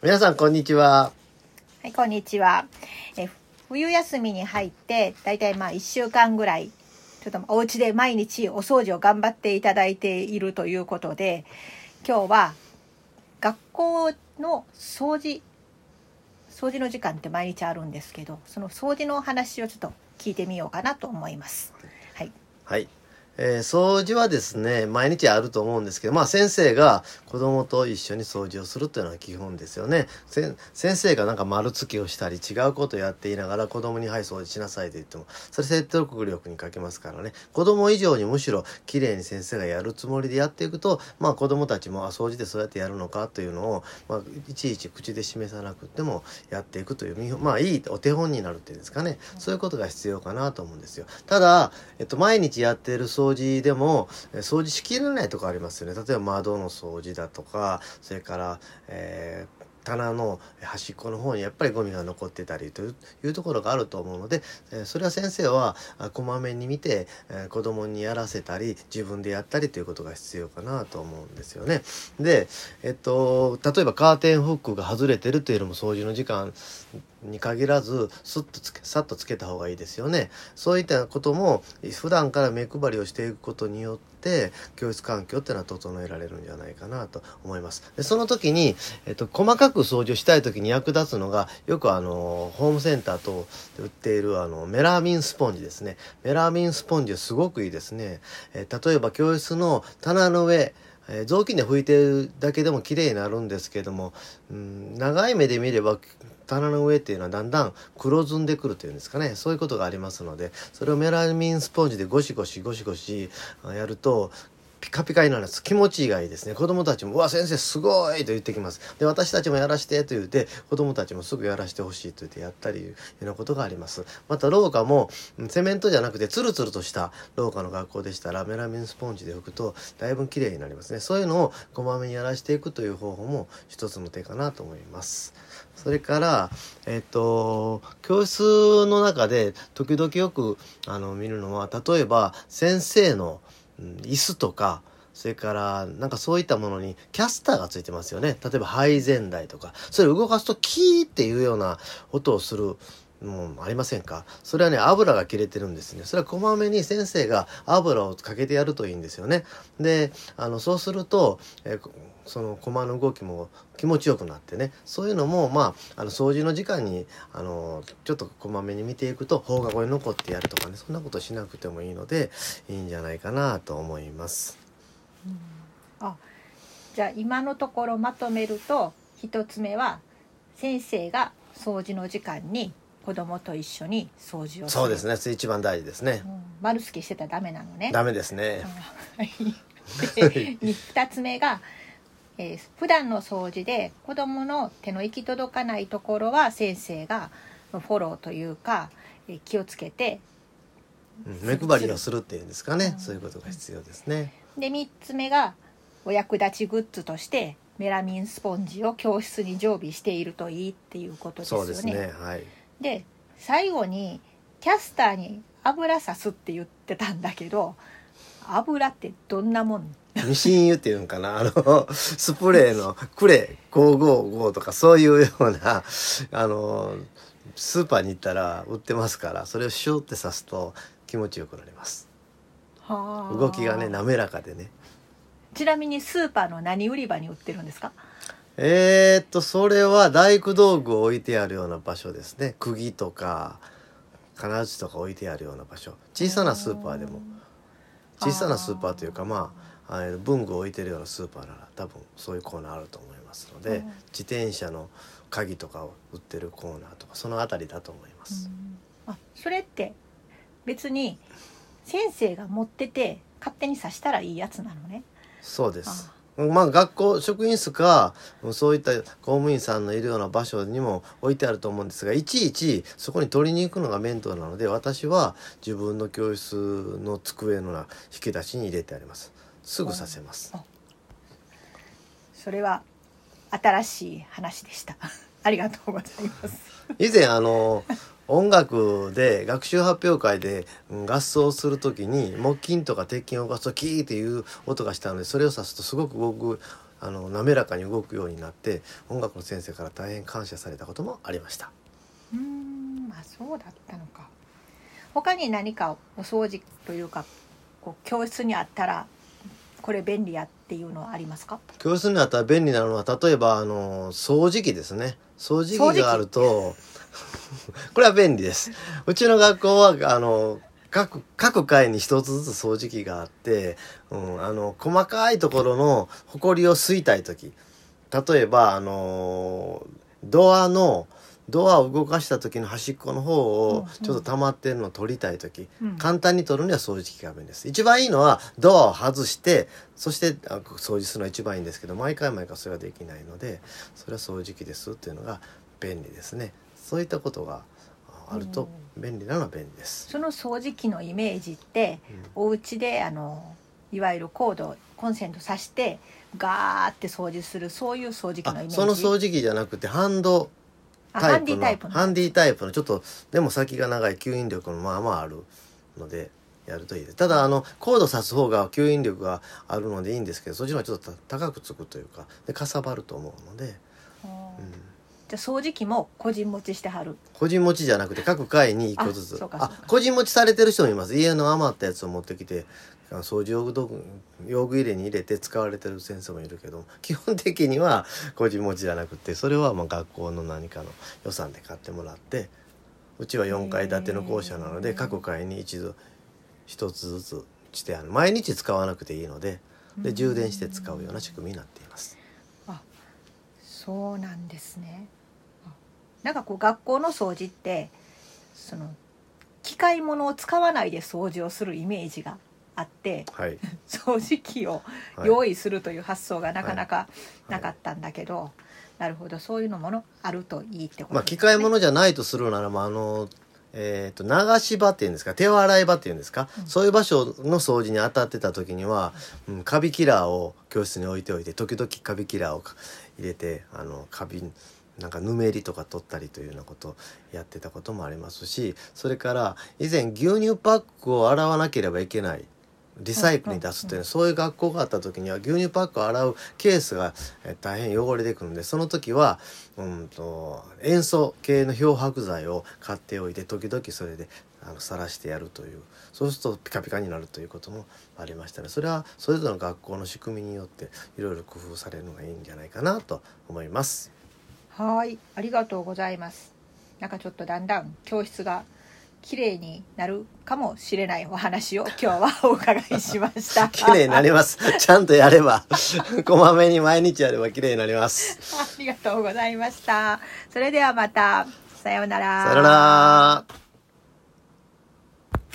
皆さんこんにちは。はい、こんにちは。え冬休みに入って、だいたいまあ1週間ぐらい、ちょっとお家で毎日お掃除を頑張っていただいているということで、今日は学校の掃除、掃除の時間って毎日あるんですけど、その掃除のお話をちょっと聞いてみようかなと思います。はい。はい。えー掃除はですね、毎日あると思うんですけど、まあ先生が子供と一緒に掃除をするというのは基本ですよね。先生がなんか丸付けをしたり違うことをやっていながら子供にはい掃除しなさいと言っても、それ説得力に欠けますからね。子供以上にむしろ綺麗に先生がやるつもりでやっていくと、まあ子供たちもあ掃除でそうやってやるのかというのを、まあいちいち口で示さなくてもやっていくという、まあいいお手本になるっていうんですかね。そういうことが必要かなと思うんですよ。ただ、えっと、毎日やっている掃除掃除でも、え掃除しきれないとこありますよね。例えば窓の掃除だとか、それから、えー棚の端っこの方にやっぱりゴミが残ってたりというところがあると思うので、それは先生はこまめに見て、え子供にやらせたり自分でやったりということが必要かなと思うんですよね。で、えっと、例えばカーテンフックが外れてるというのも掃除の時間に限らずスッとつけさっとつけた方がいいですよね。そういったことも普段から目配りをしていくことによって教室環境っていうのは整えられるんじゃないかなと思います。でその時に、えっと、細かく掃除をしたい時に役立つのがよくあのホームセンター等で売っているあのメラミンスポンジですね。メラミンスポンジはすごくいいですね。えー例えば教室の棚の上えー雑巾で拭いてるだけでも綺麗になるんですけども、うん、長い目で見れば棚の上っていうのはだんだん黒ずんでくるというんですかね。そういうことがありますのでそれをメラミンスポンジでゴシゴシゴシゴシやるとピカピカになるんです。気持ちがいいですね。子供たちも「うわ先生すごい!」と言ってきます。で私たちもやらしてと言って子供たちもすぐやらしてほしいと言ってやったりいうようなことがあります。また廊下もセメントじゃなくてツルツルとした廊下の学校でしたらメラミンスポンジで拭くとだいぶ綺麗になりますね。そういうのをこまめにやらしていくという方法も一つの手かなと思います。それからえっ、と教室の中で時々よくあの見るのは例えば先生の椅子とかそれからなんかそういったものにキャスターがついてますよね。例えば配膳台とか。それを動かすとキーっていうような音をするもうありませんか？それはね油が切れてるんですね。それはこまめに先生が油をかけてやるといいんですよね。であのそうすると、えその駒の動きも気持ちよくなってね。そういうのもまああの掃除の時間にあのちょっとこまめに見ていくと放課後に残ってやるとかね。そんなことしなくてもいいのでいいんじゃないかなと思います。あ、じゃあ今のところまとめると、一つ目は先生が掃除の時間に子供と一緒に掃除を。そうですね一番大事ですねう。ん丸付けしてたらダメなのね。ダメですね。二つ目が、えー普段の掃除で子供の手の行き届かないところは先生がフォローというか、えー気をつけてうん目配りをするっていうんですかねそういうことが必要ですね。で3つ目がお役立ちグッズとしてメラミンスポンジを教室に常備しているといいっていうことですよね。そうですねはい。で最後にキャスターに油さすって言ってたんだけど油ってどんなもん？ミシン油っていうんかな？あのスプレーのクレ555とかそういうようなあのスーパーに行ったら売ってますからそれをシューって刺すと気持ちよくなります。はあ。動きがね滑らかでね。ちなみにスーパーの何売り場に売ってるんですか？えー、っとそれは大工道具を置いてあるような場所ですね。釘とか金槌とか置いてあるような場所。小さなスーパーでも。小さなスーパーというかまああの文具を置いてるようなスーパーなら多分そういうコーナーあると思いますので、うん。自転車の鍵とかを売ってるコーナーとかその辺りだと思います。あそれって別に先生が持ってて勝手に刺したらいいやつなのね。そうです。まあ学校職員室かそういった公務員さんのいるような場所にも置いてあると思うんですがいちいちそこに取りに行くのが面倒なので私は自分の教室の机の引き出しに入れてあります。すぐさせます。それは新しい話でした。ありがとうございます。以前あの音楽で学習発表会で合奏する時に木琴とか鉄琴を動かすとキーっていう音がしたのでそれを指すとすごく僕あの滑らかに動くようになって音楽の先生から大変感謝されたこともありました。うんまあそうだったのか他に何かお掃除というかこう教室にあったらこれ便利やっていうのはありますか？教室にあったら便利なのは例えばあの掃除機ですね。掃除機があると これは便利です。うちの学校はあの各各階に一つずつ掃除機があって、うん、あの細かいところの埃を吸いたい時。例えばあのドアのドアを動かした時の端っこの方をうんうん。ちょっと溜まってるのを取りたい時、うん。簡単に取るには掃除機が便利です。一番いいのはドアを外してそしてあ掃除するのが一番いいんですけど毎回毎回それはできないのでそれは掃除機ですっていうのが便利ですね。そういったことがああると便利なのは便利です、その掃除機のイメージってお家であのいわゆるコードコンセント挿してガーって掃除するそういう掃除機のイメージ？あその掃除機じゃなくてハンドあハンデタイプのィタイプの。ハンディタイプのちょっとでも先が長い吸引力のまあまああるのでやるといいです。ただあのコード挿す方が吸引力があるのでいいんですけどそっちの方がちょっと高くつくというかでかさばると思うので、うんうん、じゃあ掃除機も個人持ちしてはる？個人持ちじゃなくて各階に1個ずつ。あ個人持ちされてる人もいます。家の余ったやつを持ってきて掃除用具道具用具入れに入れて使われてる先生もいるけど 基本的には個人持ちじゃなくてそれはまあ学校の何かの予算で買ってもらってうちは4階建ての校舎なので各階に一度一つずつしてある。毎日使わなくていいのでで充電して使うような仕組みになっています。あそうなんですね。あなんかこう学校の掃除ってその機械物を使わないで掃除をするイメージがあってはい、掃除機をはい。用意するという発想がなかなかい。なかったんだけど、なるほどそういうのものあるといいってことまあ、ですね。機械物じゃないとするならばあの、えー、と流し場っていうんですか手洗い場っていうんですか、うん。そういう場所の掃除に当たってた時には、うん、カビキラーを教室に置いておいて時々カビキラーを入れてあのカビなんかぬめりとか取ったりというようなことをやってたこともありますしそれから以前牛乳パックを洗わなければいけないリサイクルに出すっていう、そういう学校があった時には牛乳パックを洗うケースが大変汚れてくるんでその時は、うん、と塩素系の漂白剤を買っておいて時々それであの晒してやるというそうするとピカピカになるということもありましたねそれはそれぞれの学校の仕組みによっていろいろ工夫されるのがいいんじゃないかなと思います。はいありがとうございますなんかちょっとだんだん教室が綺麗になるかもしれないお話を今日はお伺いしました 綺麗になります。ちゃんとやれば、こまめに毎日やれば綺麗になります。ありがとうございましたそれではまたさようならさよなら。